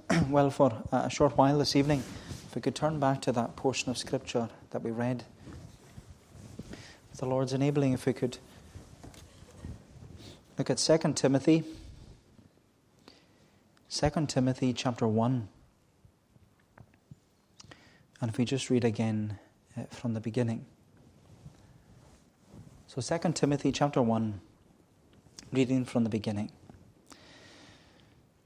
well, for a short while this evening, if we could turn back to that portion of Scripture that we read. The Lord's enabling, if we could look at 2 Timothy. 2 Timothy chapter 1. And if we just read again uh, from the beginning. So 2 Timothy chapter 1, reading from the beginning.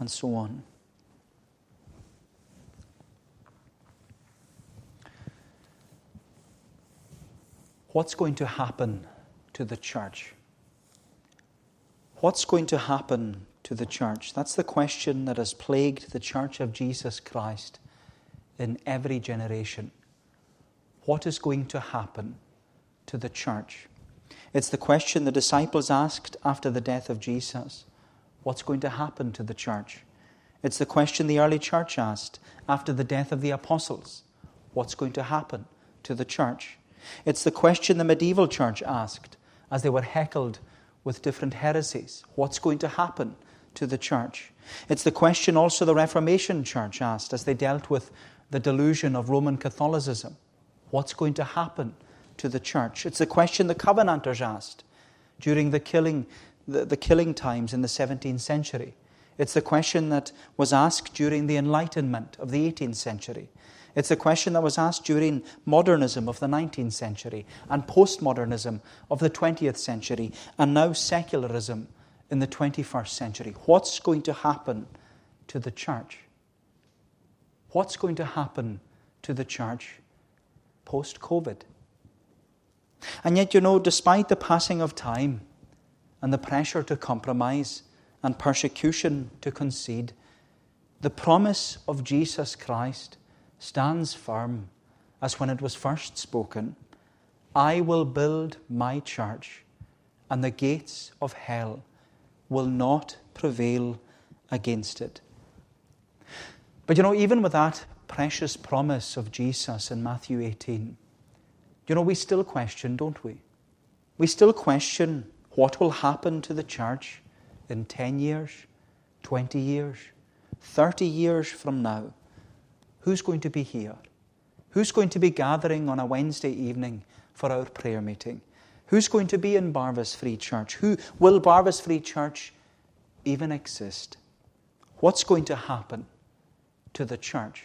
and so on. What's going to happen to the church? What's going to happen to the church? That's the question that has plagued the church of Jesus Christ in every generation. What is going to happen to the church? It's the question the disciples asked after the death of Jesus. What's going to happen to the church? It's the question the early church asked after the death of the apostles. What's going to happen to the church? It's the question the medieval church asked as they were heckled with different heresies. What's going to happen to the church? It's the question also the Reformation church asked as they dealt with the delusion of Roman Catholicism. What's going to happen to the church? It's the question the Covenanters asked during the killing the, the killing times in the 17th century. It's the question that was asked during the Enlightenment of the 18th century. It's a question that was asked during modernism of the 19th century and postmodernism of the 20th century and now secularism in the 21st century. What's going to happen to the church? What's going to happen to the church post COVID? And yet, you know, despite the passing of time, and the pressure to compromise and persecution to concede, the promise of Jesus Christ stands firm as when it was first spoken I will build my church, and the gates of hell will not prevail against it. But you know, even with that precious promise of Jesus in Matthew 18, you know, we still question, don't we? We still question what will happen to the church in 10 years, 20 years, 30 years from now? Who's going to be here? Who's going to be gathering on a Wednesday evening for our prayer meeting? Who's going to be in Barvas Free Church? Who will Barvas Free Church even exist? What's going to happen to the church?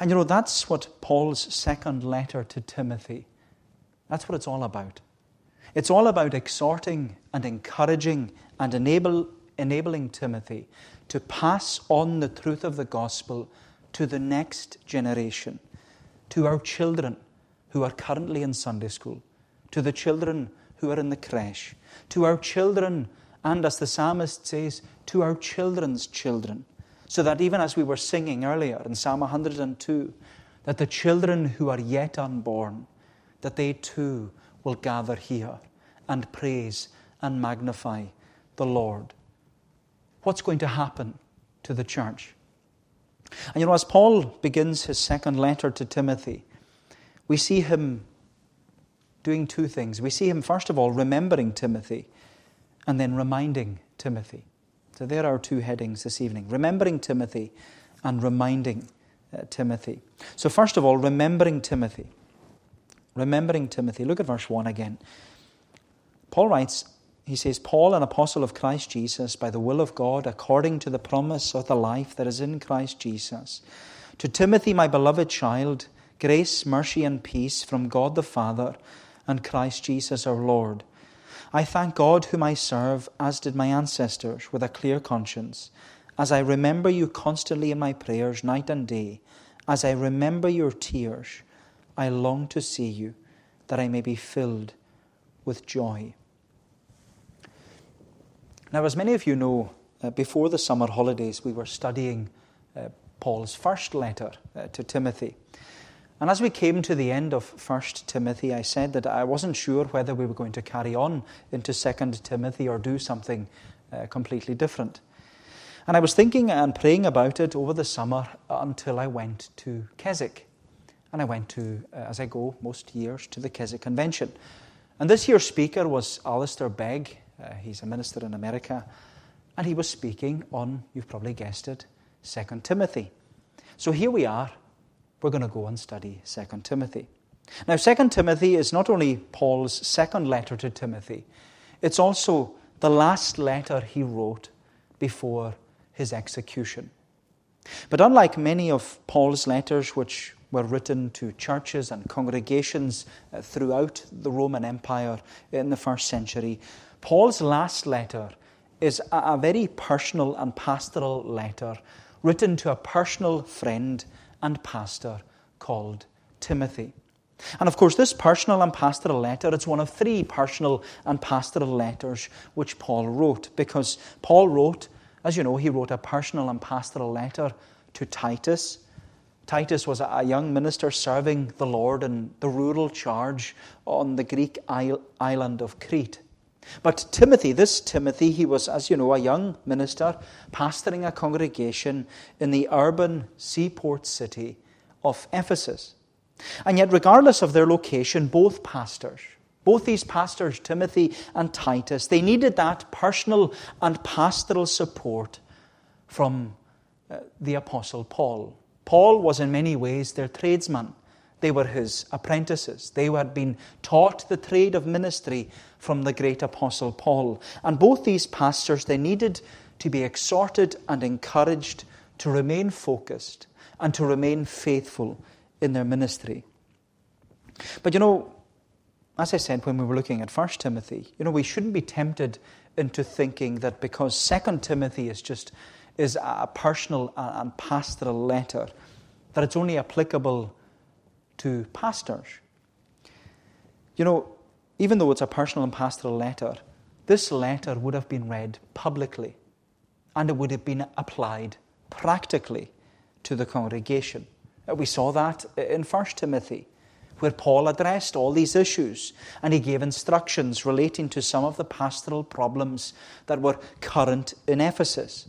And you know, that's what Paul's second letter to Timothy, that's what it's all about. It's all about exhorting and encouraging and enable, enabling Timothy to pass on the truth of the gospel to the next generation, to our children who are currently in Sunday school, to the children who are in the creche, to our children, and as the psalmist says, to our children's children. So that even as we were singing earlier in Psalm 102, that the children who are yet unborn, that they too will gather here and praise and magnify the Lord. What's going to happen to the church? And you know, as Paul begins his second letter to Timothy, we see him doing two things. We see him, first of all, remembering Timothy and then reminding Timothy. So there are two headings this evening remembering Timothy and reminding uh, Timothy. So, first of all, remembering Timothy. Remembering Timothy. Look at verse 1 again. Paul writes, he says, Paul, an apostle of Christ Jesus, by the will of God, according to the promise of the life that is in Christ Jesus. To Timothy, my beloved child, grace, mercy, and peace from God the Father and Christ Jesus our Lord. I thank God whom I serve, as did my ancestors, with a clear conscience, as I remember you constantly in my prayers, night and day, as I remember your tears, I long to see you, that I may be filled with joy. Now, as many of you know, uh, before the summer holidays, we were studying uh, Paul's first letter uh, to Timothy. And as we came to the end of 1 Timothy, I said that I wasn't sure whether we were going to carry on into 2 Timothy or do something uh, completely different. And I was thinking and praying about it over the summer until I went to Keswick. And I went to, uh, as I go most years, to the Keswick Convention. And this year's speaker was Alistair Begg. Uh, he's a minister in America. And he was speaking on, you've probably guessed it, 2 Timothy. So here we are we're going to go and study 2 Timothy. Now, 2 Timothy is not only Paul's second letter to Timothy, it's also the last letter he wrote before his execution. But unlike many of Paul's letters, which were written to churches and congregations uh, throughout the Roman Empire in the first century, Paul's last letter is a very personal and pastoral letter written to a personal friend and pastor called Timothy. And of course, this personal and pastoral letter, it's one of three personal and pastoral letters which Paul wrote, because Paul wrote, as you know, he wrote a personal and pastoral letter to Titus. Titus was a young minister serving the Lord in the rural charge on the Greek island of Crete. But Timothy, this Timothy, he was, as you know, a young minister pastoring a congregation in the urban seaport city of Ephesus. And yet, regardless of their location, both pastors, both these pastors, Timothy and Titus, they needed that personal and pastoral support from uh, the Apostle Paul. Paul was in many ways their tradesman. They were his apprentices. They had been taught the trade of ministry from the great apostle Paul. And both these pastors, they needed to be exhorted and encouraged to remain focused and to remain faithful in their ministry. But you know, as I said when we were looking at 1 Timothy, you know, we shouldn't be tempted into thinking that because 2 Timothy is just is a personal and pastoral letter, that it's only applicable to pastors. You know, even though it's a personal and pastoral letter, this letter would have been read publicly and it would have been applied practically to the congregation. Uh, we saw that in 1 Timothy, where Paul addressed all these issues and he gave instructions relating to some of the pastoral problems that were current in Ephesus.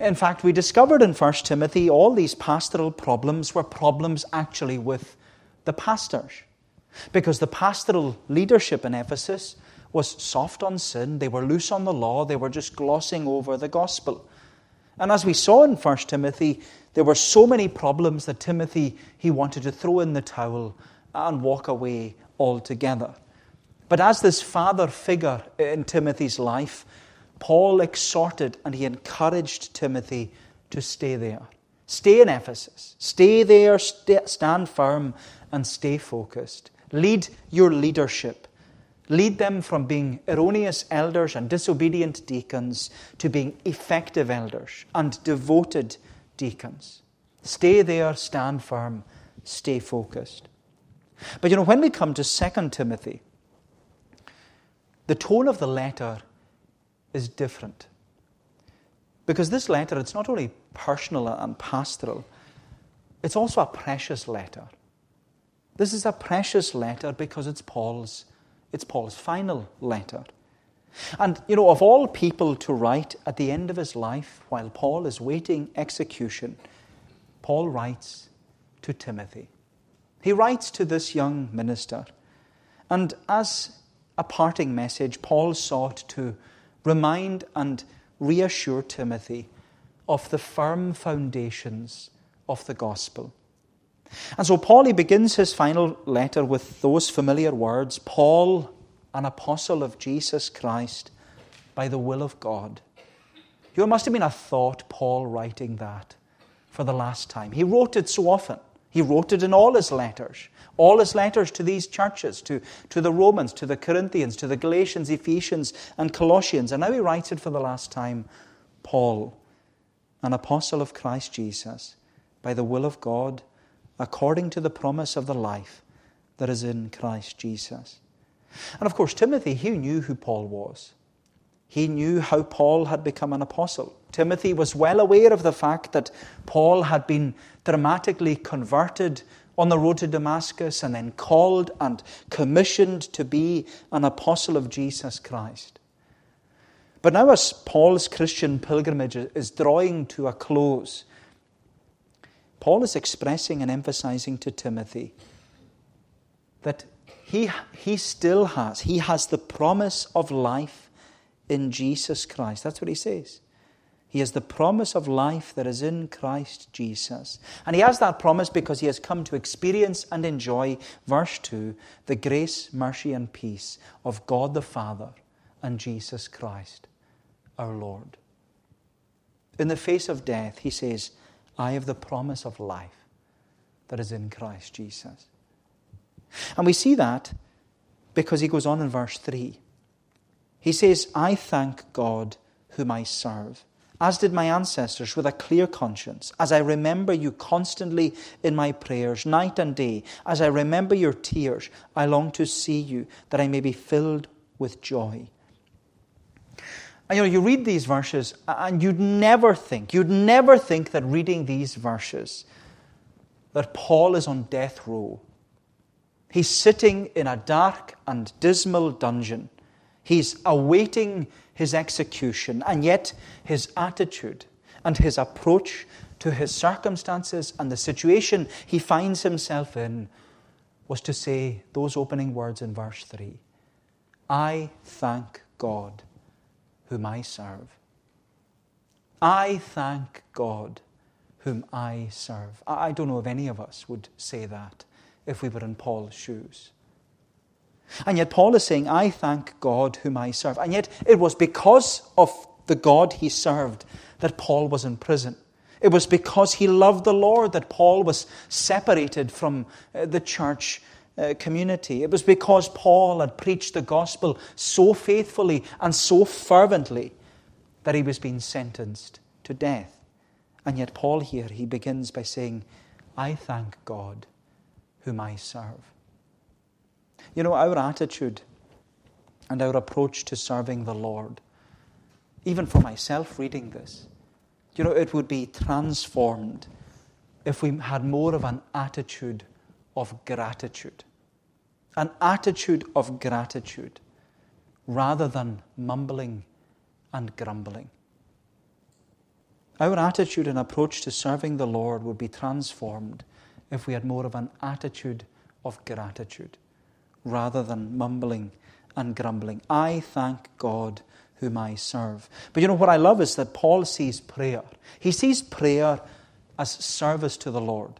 In fact, we discovered in 1 Timothy all these pastoral problems were problems actually with the pastors. Because the pastoral leadership in Ephesus was soft on sin, they were loose on the law, they were just glossing over the gospel. And as we saw in 1 Timothy, there were so many problems that Timothy he wanted to throw in the towel and walk away altogether. But as this father figure in Timothy's life, Paul exhorted and he encouraged Timothy to stay there. Stay in Ephesus. Stay there, stand firm, and stay focused. Lead your leadership. Lead them from being erroneous elders and disobedient deacons to being effective elders and devoted deacons. Stay there, stand firm, stay focused. But you know, when we come to 2 Timothy, the tone of the letter is different. Because this letter, it's not only personal and pastoral, it's also a precious letter. This is a precious letter because it's Paul's, it's Paul's final letter. And, you know, of all people to write at the end of his life while Paul is waiting execution, Paul writes to Timothy. He writes to this young minister. And as a parting message, Paul sought to remind and reassure Timothy of the firm foundations of the gospel. And so Paul, he begins his final letter with those familiar words Paul, an apostle of Jesus Christ, by the will of God. You must have been a thought, Paul writing that for the last time. He wrote it so often. He wrote it in all his letters. All his letters to these churches, to, to the Romans, to the Corinthians, to the Galatians, Ephesians, and Colossians. And now he writes it for the last time Paul, an apostle of Christ Jesus, by the will of God according to the promise of the life that is in Christ Jesus. And of course, Timothy, he knew who Paul was. He knew how Paul had become an apostle. Timothy was well aware of the fact that Paul had been dramatically converted on the road to Damascus and then called and commissioned to be an apostle of Jesus Christ. But now, as Paul's Christian pilgrimage is drawing to a close, Paul is expressing and emphasizing to Timothy that he, he still has, he has the promise of life in Jesus Christ. That's what he says. He has the promise of life that is in Christ Jesus. And he has that promise because he has come to experience and enjoy, verse 2, the grace, mercy, and peace of God the Father and Jesus Christ, our Lord. In the face of death, he says, I have the promise of life that is in Christ Jesus. And we see that because he goes on in verse 3. He says, I thank God whom I serve, as did my ancestors, with a clear conscience, as I remember you constantly in my prayers, night and day, as I remember your tears, I long to see you, that I may be filled with joy. And you know, you read these verses, and you'd never think, you'd never think that reading these verses, that Paul is on death row He's sitting in a dark and dismal dungeon. He's awaiting his execution, and yet his attitude and his approach to his circumstances and the situation he finds himself in was to say those opening words in verse 3 I thank God whom I serve. I thank God whom I serve. I don't know if any of us would say that if we were in Paul's shoes. And yet, Paul is saying, I thank God whom I serve. And yet, it was because of the God he served that Paul was in prison. It was because he loved the Lord that Paul was separated from uh, the church uh, community. It was because Paul had preached the gospel so faithfully and so fervently that he was being sentenced to death. And yet, Paul here, he begins by saying, I thank God whom I serve. You know, our attitude and our approach to serving the Lord, even for myself reading this, you know, it would be transformed if we had more of an attitude of gratitude. An attitude of gratitude rather than mumbling and grumbling. Our attitude and approach to serving the Lord would be transformed if we had more of an attitude of gratitude rather than mumbling and grumbling. I thank God whom I serve. But you know what I love is that Paul sees prayer. He sees prayer as service to the Lord.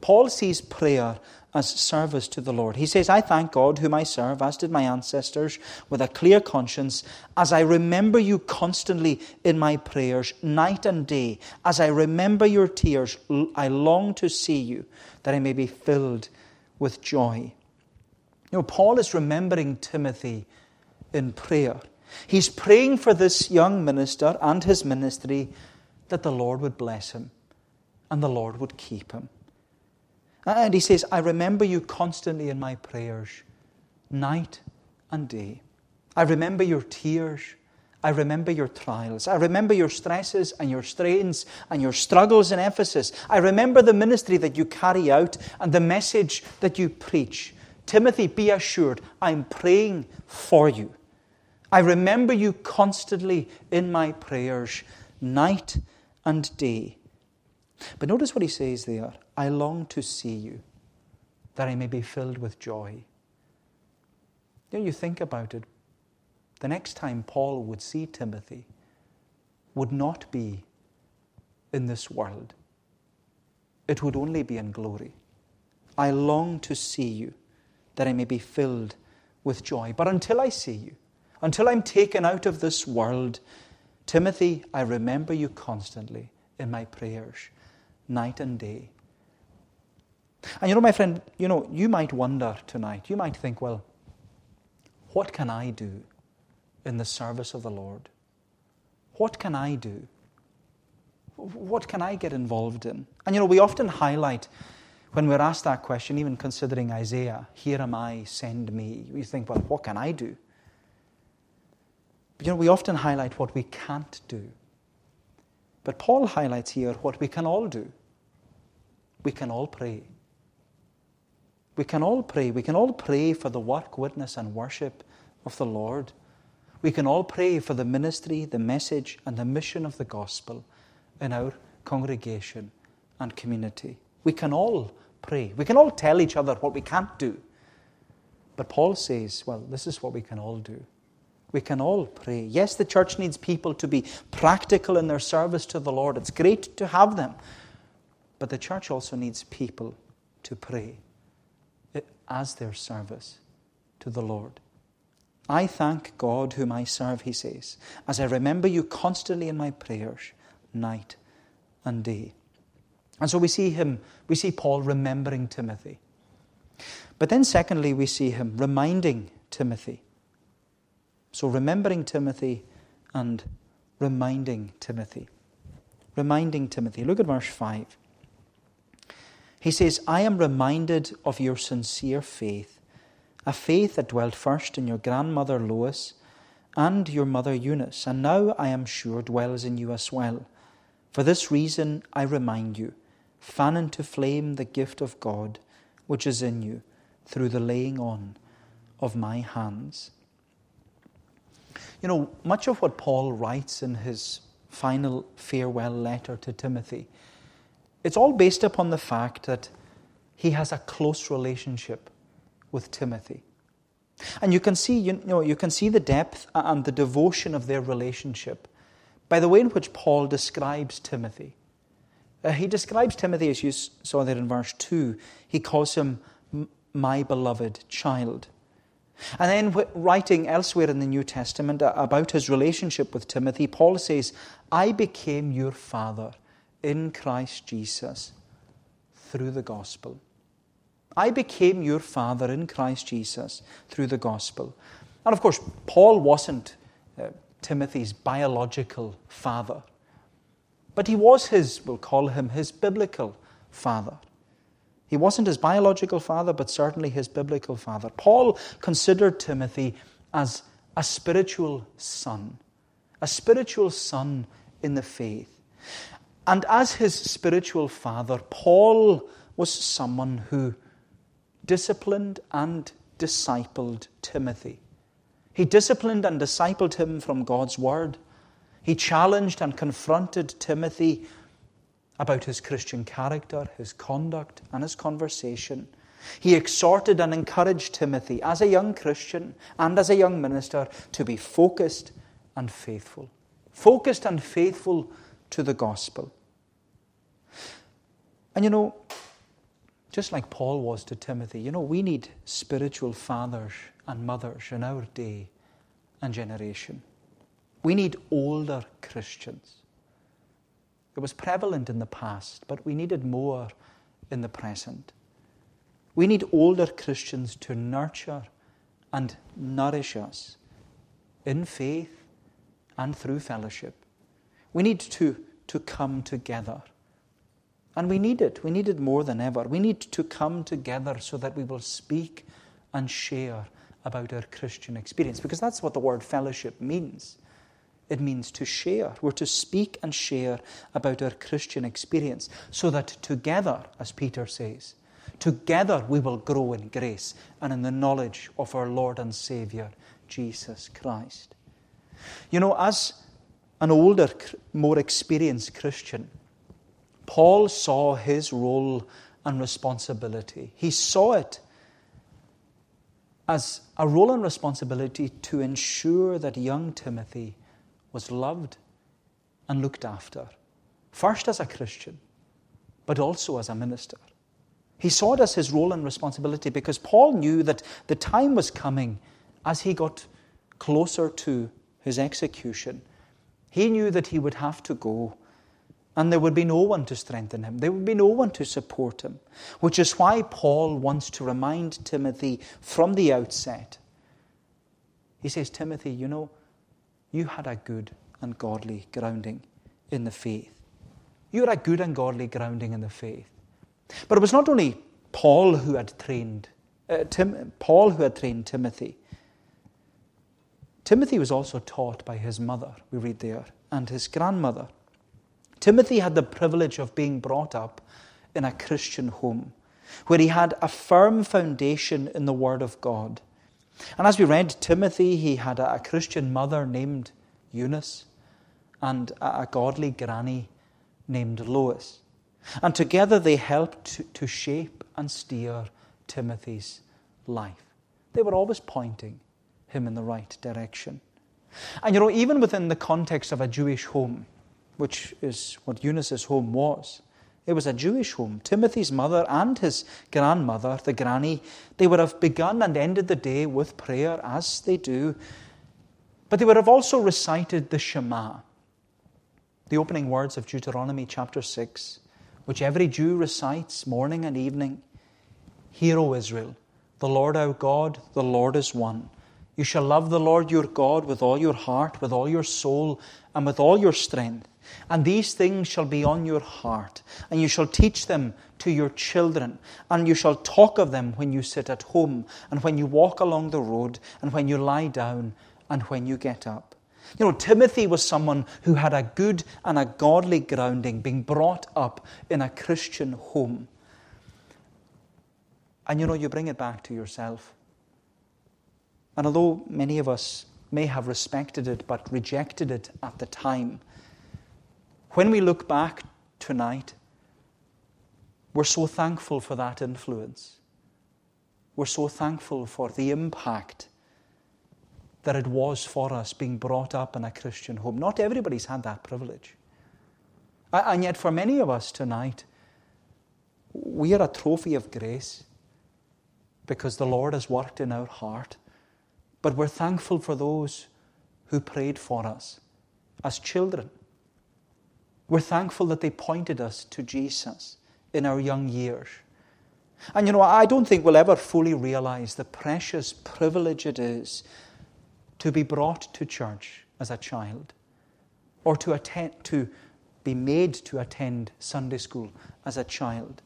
Paul sees prayer as service to the Lord. He says, I thank God whom I serve, as did my ancestors, with a clear conscience, as I remember you constantly in my prayers, night and day. As I remember your tears, I long to see you, that I may be filled with joy. You know, Paul is remembering Timothy in prayer. He's praying for this young minister and his ministry that the Lord would bless him and the Lord would keep him. And he says, I remember you constantly in my prayers, night and day. I remember your tears. I remember your trials. I remember your stresses and your strains and your struggles in Ephesus. I remember the ministry that you carry out and the message that you preach. Timothy, be assured, I'm praying for you. I remember you constantly in my prayers, night and day. But notice what he says there I long to see you, that I may be filled with joy. You you think about it, the next time Paul would see Timothy would not be in this world, it would only be in glory. I long to see you, that I may be filled with joy. But until I see you, until I'm taken out of this world, Timothy, I remember you constantly in my prayers night and day. And you know, my friend, you know, you might wonder tonight, you might think, well, what can I do in the service of the Lord? What can I do? What can I get involved in? And you know, we often highlight when we're asked that question, even considering Isaiah, here am I, send me. We think, well, what can I do? But you know, we often highlight what we can't do But Paul highlights here what we can all do. We can all pray. We can all pray. We can all pray for the work, witness, and worship of the Lord. We can all pray for the ministry, the message, and the mission of the gospel in our congregation and community. We can all pray. We can all tell each other what we can't do. But Paul says, well, this is what we can all do. We can all pray. Yes, the church needs people to be practical in their service to the Lord. It's great to have them. But the church also needs people to pray as their service to the Lord. I thank God whom I serve, he says, as I remember you constantly in my prayers, night and day. And so we see him, we see Paul remembering Timothy. But then, secondly, we see him reminding Timothy. So, remembering Timothy and reminding Timothy. Reminding Timothy. Look at verse 5. He says, I am reminded of your sincere faith, a faith that dwelt first in your grandmother Lois and your mother Eunice, and now I am sure dwells in you as well. For this reason I remind you, fan into flame the gift of God which is in you through the laying on of my hands. You know, much of what Paul writes in his final farewell letter to Timothy, it's all based upon the fact that he has a close relationship with Timothy. And you can see, you know, you can see the depth and the devotion of their relationship by the way in which Paul describes Timothy. Uh, he describes Timothy, as you saw there in verse 2, he calls him my beloved child. And then, writing elsewhere in the New Testament about his relationship with Timothy, Paul says, I became your father in Christ Jesus through the gospel. I became your father in Christ Jesus through the gospel. And of course, Paul wasn't uh, Timothy's biological father, but he was his, we'll call him his biblical father. He wasn't his biological father, but certainly his biblical father. Paul considered Timothy as a spiritual son, a spiritual son in the faith. And as his spiritual father, Paul was someone who disciplined and discipled Timothy. He disciplined and discipled him from God's word. He challenged and confronted Timothy about his Christian character, his conduct, and his conversation. He exhorted and encouraged Timothy as a young Christian and as a young minister to be focused and faithful. Focused and faithful to the gospel. And you know, just like Paul was to Timothy, you know, we need spiritual fathers and mothers in our day and generation. We need older Christians it was prevalent in the past, but we needed more in the present. We need older Christians to nurture and nourish us in faith and through fellowship. We need to, to come together. And we need it. We need it more than ever. We need to come together so that we will speak and share about our Christian experience, because that's what the word fellowship means. It means to share. We're to speak and share about our Christian experience so that together, as Peter says, together we will grow in grace and in the knowledge of our Lord and Saviour, Jesus Christ. You know, as an older, more experienced Christian, Paul saw his role and responsibility. He saw it as a role and responsibility to ensure that young Timothy was loved and looked after, first as a Christian, but also as a minister. He saw it as his role and responsibility because Paul knew that the time was coming as he got closer to his execution. He knew that he would have to go and there would be no one to strengthen him. There would be no one to support him, which is why Paul wants to remind Timothy from the outset. He says, Timothy, you know, you had a good and godly grounding in the faith. You had a good and godly grounding in the faith. But it was not only Paul who had trained uh, Tim, Paul who had trained Timothy. Timothy was also taught by his mother, we read there, and his grandmother. Timothy had the privilege of being brought up in a Christian home where he had a firm foundation in the Word of God. And as we read Timothy, he had a Christian mother named Eunice and a godly granny named Lois. And together they helped to, shape and steer Timothy's life. They were always pointing him in the right direction. And you know, even within the context of a Jewish home, which is what Eunice's home was, it was a Jewish home. Timothy's mother and his grandmother, the granny, they would have begun and ended the day with prayer, as they do. But they would have also recited the Shema, the opening words of Deuteronomy chapter 6, which every Jew recites morning and evening. Hear, O Israel, the Lord our God, the Lord is one. You shall love the Lord your God with all your heart, with all your soul, and with all your strength. And these things shall be on your heart, and you shall teach them to your children, and you shall talk of them when you sit at home, and when you walk along the road, and when you lie down, and when you get up. You know, Timothy was someone who had a good and a godly grounding, being brought up in a Christian home. And you know, you bring it back to yourself. And although many of us may have respected it but rejected it at the time, when we look back tonight, we're so thankful for that influence. We're so thankful for the impact that it was for us being brought up in a Christian home. Not everybody's had that privilege. And yet, for many of us tonight, we are a trophy of grace because the Lord has worked in our heart but we're thankful for those who prayed for us as children. We're thankful that they pointed us to Jesus in our young years. And you know, I don't think we'll ever fully realize the precious privilege it is to be brought to church as a child or to attend to be made to attend Sunday school as a child.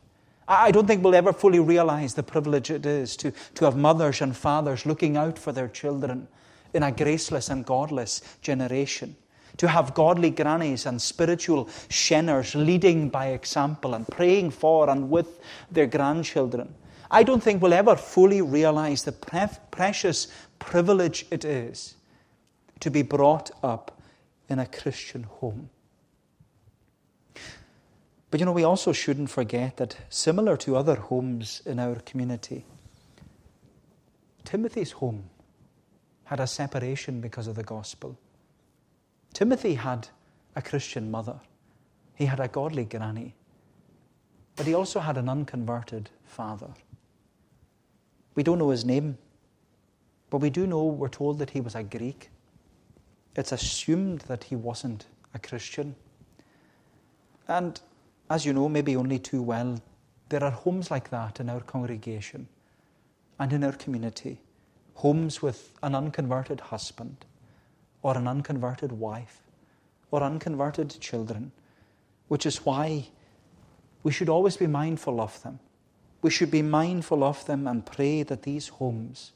I don't think we'll ever fully realize the privilege it is to, to have mothers and fathers looking out for their children in a graceless and godless generation. To have godly grannies and spiritual sheners leading by example and praying for and with their grandchildren. I don't think we'll ever fully realize the pre- precious privilege it is to be brought up in a Christian home. But you know, we also shouldn't forget that similar to other homes in our community, Timothy's home had a separation because of the gospel. Timothy had a Christian mother, he had a godly granny, but he also had an unconverted father. We don't know his name, but we do know we're told that he was a Greek. It's assumed that he wasn't a Christian. And as you know, maybe only too well, there are homes like that in our congregation and in our community. Homes with an unconverted husband or an unconverted wife or unconverted children, which is why we should always be mindful of them. We should be mindful of them and pray that these homes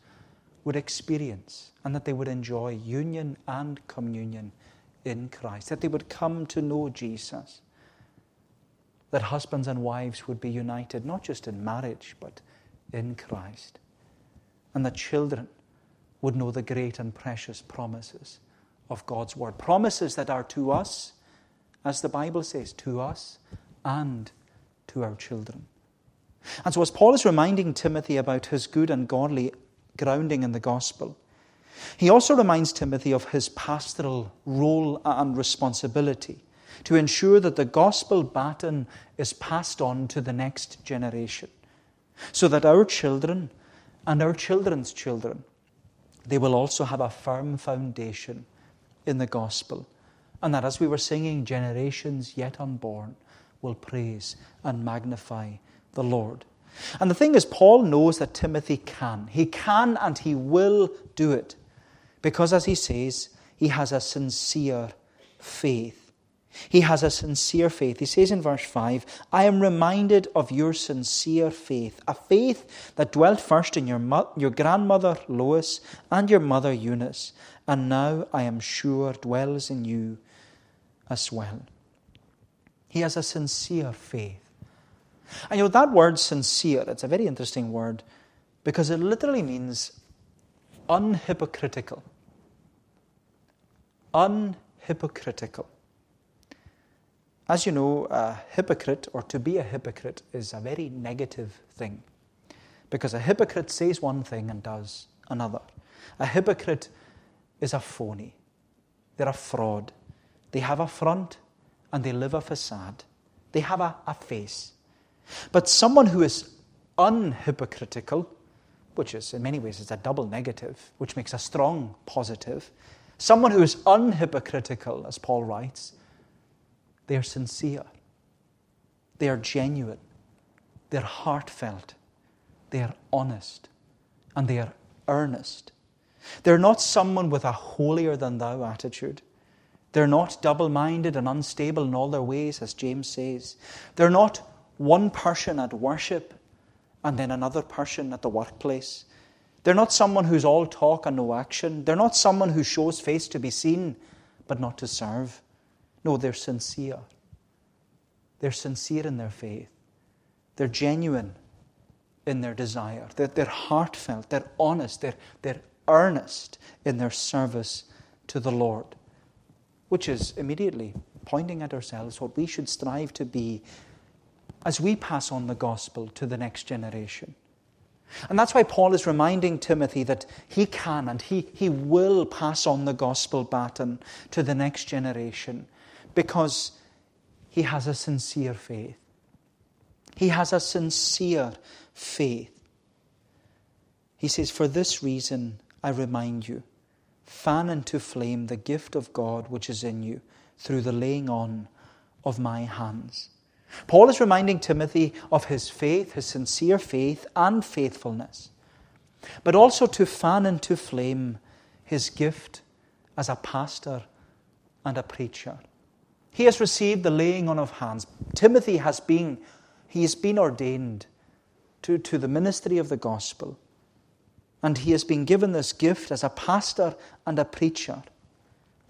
would experience and that they would enjoy union and communion in Christ, that they would come to know Jesus that husbands and wives would be united, not just in marriage, but in Christ. And that children would know the great and precious promises of God's Word. Promises that are to us, as the Bible says, to us and to our children. And so, as Paul is reminding Timothy about his good and godly grounding in the gospel, he also reminds Timothy of his pastoral role and responsibility to ensure that the gospel baton is passed on to the next generation so that our children and our children's children they will also have a firm foundation in the gospel and that as we were singing generations yet unborn will praise and magnify the Lord. And the thing is Paul knows that Timothy can. He can and he will do it because as he says he has a sincere faith. He has a sincere faith. He says in verse 5, I am reminded of your sincere faith, a faith that dwelt first in your, mo- your grandmother Lois and your mother Eunice, and now I am sure dwells in you as well. He has a sincere faith. And you know, that word sincere, it's a very interesting word because it literally means unhypocritical. Unhypocritical. As you know, a hypocrite or to be a hypocrite is a very negative thing because a hypocrite says one thing and does another. A hypocrite is a phony, they're a fraud. They have a front and they live a facade, they have a, a face. But someone who is unhypocritical, which is in many ways is a double negative, which makes a strong positive, someone who is unhypocritical, as Paul writes, they are sincere. They are genuine. They're heartfelt. They are honest. And they are earnest. They're not someone with a holier than thou attitude. They're not double minded and unstable in all their ways, as James says. They're not one person at worship and then another person at the workplace. They're not someone who's all talk and no action. They're not someone who shows face to be seen but not to serve. No, they're sincere. They're sincere in their faith. They're genuine in their desire. They're, they're heartfelt. They're honest. They're, they're earnest in their service to the Lord, which is immediately pointing at ourselves what we should strive to be as we pass on the gospel to the next generation. And that's why Paul is reminding Timothy that he can and he, he will pass on the gospel baton to the next generation because he has a sincere faith. He has a sincere faith. He says, For this reason, I remind you, fan into flame the gift of God which is in you through the laying on of my hands. Paul is reminding Timothy of his faith, his sincere faith and faithfulness, but also to fan into flame his gift as a pastor and a preacher. He has received the laying on of hands. Timothy has been, he has been ordained to, to the ministry of the gospel. And he has been given this gift as a pastor and a preacher.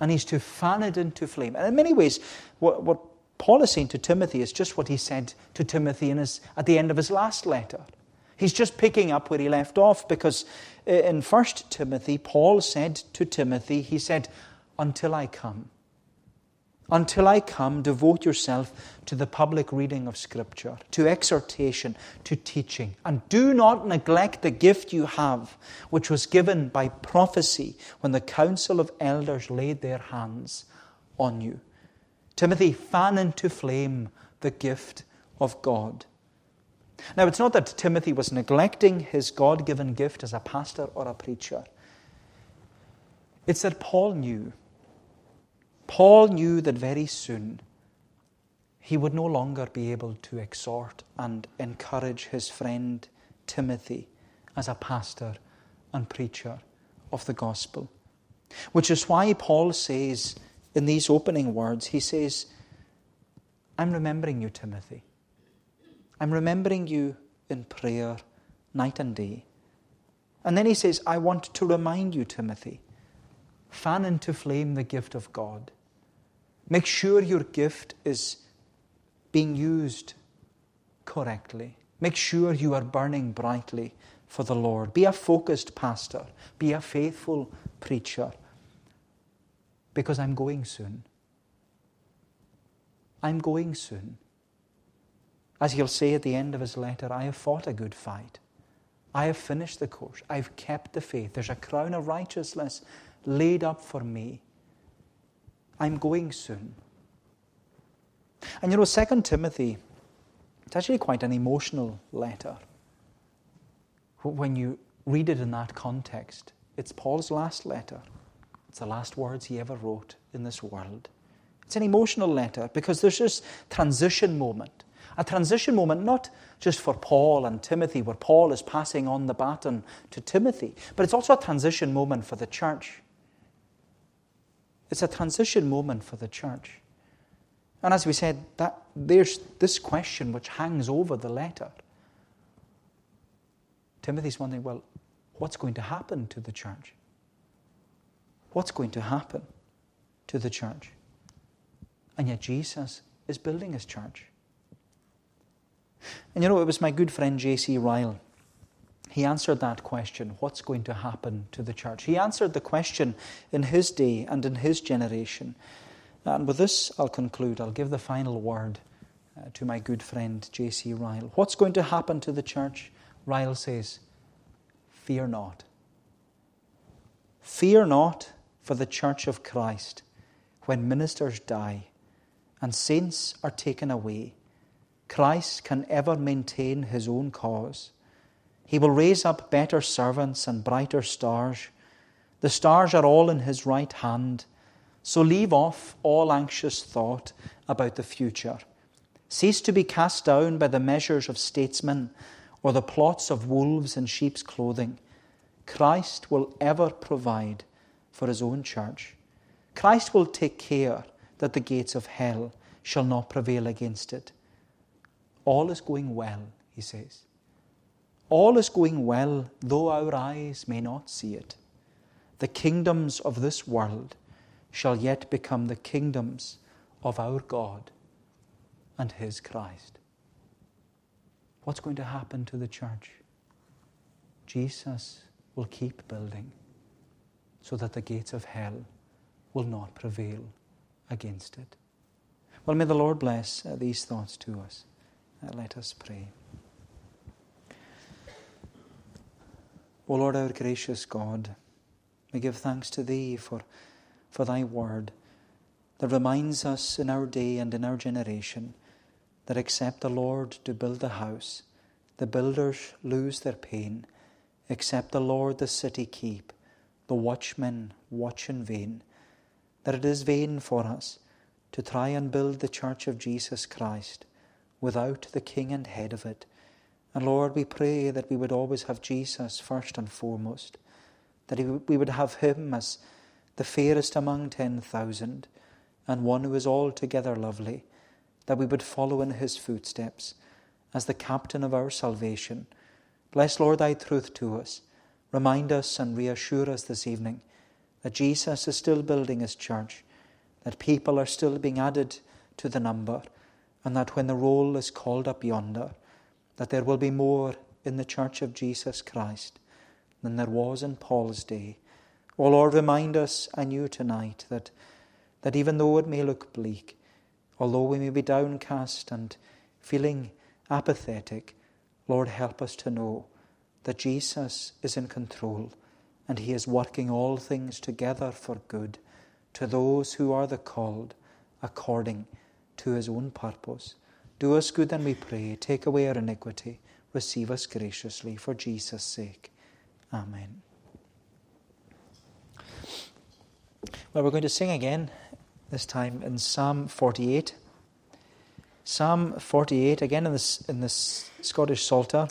And he's to fan it into flame. And in many ways, what, what Paul is saying to Timothy is just what he said to Timothy in his, at the end of his last letter. He's just picking up where he left off because uh, in 1 Timothy, Paul said to Timothy, he said, Until I come. Until I come, devote yourself to the public reading of Scripture, to exhortation, to teaching. And do not neglect the gift you have, which was given by prophecy when the council of elders laid their hands on you. Timothy, fan into flame the gift of God. Now, it's not that Timothy was neglecting his God given gift as a pastor or a preacher, it's that Paul knew Paul knew that very soon he would no longer be able to exhort and encourage his friend Timothy as a pastor and preacher of the gospel. Which is why Paul says in these opening words, he says, I'm remembering you, Timothy. I'm remembering you in prayer night and day. And then he says, I want to remind you, Timothy, fan into flame the gift of God. Make sure your gift is being used correctly. Make sure you are burning brightly for the Lord. Be a focused pastor. Be a faithful preacher. Because I'm going soon. I'm going soon. As he'll say at the end of his letter, I have fought a good fight. I have finished the course. I've kept the faith. There's a crown of righteousness laid up for me. I'm going soon. And you know, 2 Timothy, it's actually quite an emotional letter. When you read it in that context, it's Paul's last letter. It's the last words he ever wrote in this world. It's an emotional letter because there's this transition moment. A transition moment not just for Paul and Timothy, where Paul is passing on the baton to Timothy, but it's also a transition moment for the church. It's a transition moment for the church. And as we said, that, there's this question which hangs over the letter. Timothy's wondering, well, what's going to happen to the church? What's going to happen to the church? And yet Jesus is building his church. And you know, it was my good friend J.C. Ryle. He answered that question what's going to happen to the church? He answered the question in his day and in his generation. And with this, I'll conclude. I'll give the final word uh, to my good friend J.C. Ryle. What's going to happen to the church? Ryle says, Fear not. Fear not for the church of Christ when ministers die and saints are taken away. Christ can ever maintain his own cause. He will raise up better servants and brighter stars. The stars are all in his right hand. So leave off all anxious thought about the future. Cease to be cast down by the measures of statesmen or the plots of wolves in sheep's clothing. Christ will ever provide for his own church. Christ will take care that the gates of hell shall not prevail against it. All is going well, he says. All is going well, though our eyes may not see it. The kingdoms of this world shall yet become the kingdoms of our God and his Christ. What's going to happen to the church? Jesus will keep building so that the gates of hell will not prevail against it. Well, may the Lord bless uh, these thoughts to us. Uh, let us pray. O Lord, our gracious God, we give thanks to Thee for, for Thy word that reminds us in our day and in our generation that except the Lord to build the house, the builders lose their pain. Except the Lord the city keep, the watchmen watch in vain that it is vain for us to try and build the church of Jesus Christ without the King and head of it. And Lord, we pray that we would always have Jesus first and foremost, that we would have Him as the fairest among ten thousand, and one who is altogether lovely, that we would follow in His footsteps as the captain of our salvation. Bless, Lord, thy truth to us. Remind us and reassure us this evening that Jesus is still building his church, that people are still being added to the number, and that when the roll is called up yonder, that there will be more in the church of Jesus Christ than there was in Paul's day. O Lord, remind us anew tonight that, that even though it may look bleak, although we may be downcast and feeling apathetic, Lord, help us to know that Jesus is in control and he is working all things together for good to those who are the called according to his own purpose. Do us good, and we pray. Take away our iniquity. Receive us graciously for Jesus' sake. Amen. Well, we're going to sing again, this time in Psalm 48. Psalm 48, again in the, in the Scottish Psalter.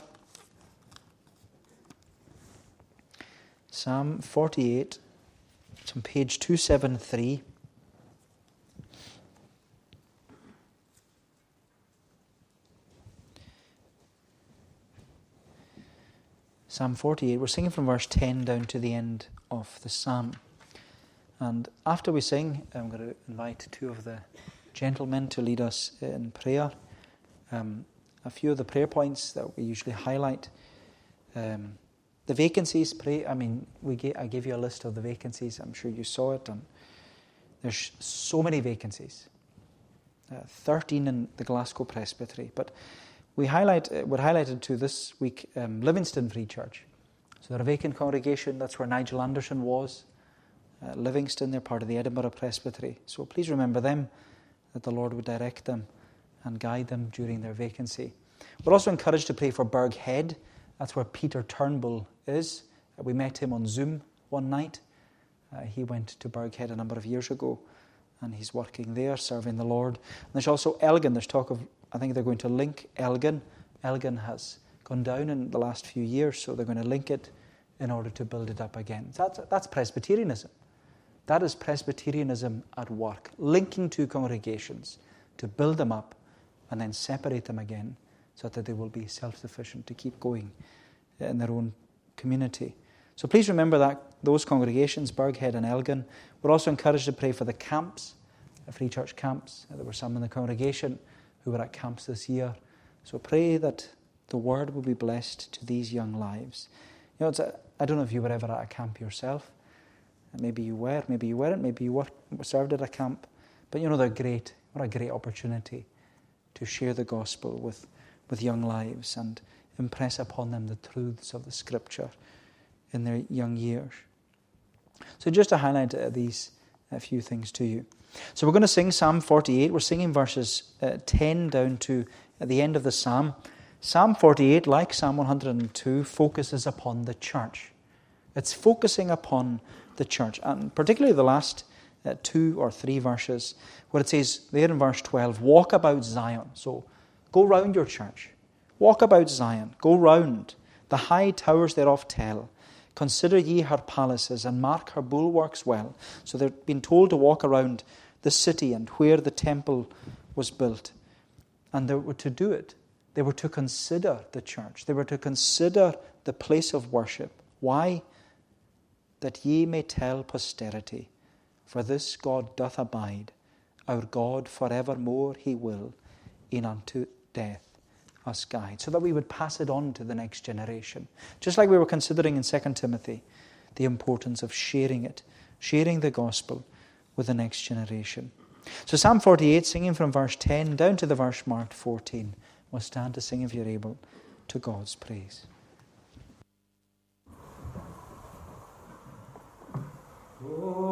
Psalm 48, it's on page 273. Psalm 48, we're singing from verse 10 down to the end of the psalm. And after we sing, I'm going to invite two of the gentlemen to lead us in prayer. Um, a few of the prayer points that we usually highlight. Um, the vacancies, pray. I mean, we gave, I gave you a list of the vacancies. I'm sure you saw it. And there's so many vacancies. Uh, 13 in the Glasgow Presbytery. But we highlight, uh, we're highlighted to this week um, Livingston Free Church. So they're a vacant congregation. That's where Nigel Anderson was. Uh, Livingston, they're part of the Edinburgh Presbytery. So please remember them, that the Lord would direct them and guide them during their vacancy. We're also encouraged to pray for Burghead. That's where Peter Turnbull is. Uh, we met him on Zoom one night. Uh, he went to Burghead a number of years ago, and he's working there, serving the Lord. And there's also Elgin. There's talk of, I think they're going to link Elgin. Elgin has gone down in the last few years, so they're going to link it in order to build it up again. That's, that's Presbyterianism. That is Presbyterianism at work, linking two congregations to build them up and then separate them again so that they will be self sufficient to keep going in their own community. So please remember that those congregations, Burghead and Elgin. We're also encouraged to pray for the camps free church camps. There were some in the congregation who were at camps this year. So pray that the word will be blessed to these young lives. You know, it's a, I don't know if you were ever at a camp yourself. Maybe you were, maybe you weren't, maybe you were served at a camp. But you know, they're great. What a great opportunity to share the gospel with, with young lives and impress upon them the truths of the scripture in their young years. So, just to highlight uh, these a few things to you. So, we're going to sing Psalm 48. We're singing verses uh, 10 down to at the end of the psalm. Psalm 48, like Psalm 102, focuses upon the church. It's focusing upon the church, and particularly the last uh, two or three verses, where it says there in verse 12, walk about Zion. So go round your church. Walk about Zion. Go round. The high towers thereof tell. Consider ye her palaces and mark her bulwarks well. So they've been told to walk around the city and where the temple was built. And they were to do it. They were to consider the church. They were to consider the place of worship. Why? That ye may tell posterity for this God doth abide, our God for evermore he will, in unto death us guide. So that we would pass it on to the next generation. Just like we were considering in 2 Timothy, the importance of sharing it, sharing the gospel with the next generation. So Psalm 48, singing from verse 10 down to the verse marked 14. We'll stand to sing if you're able to God's praise. Oh.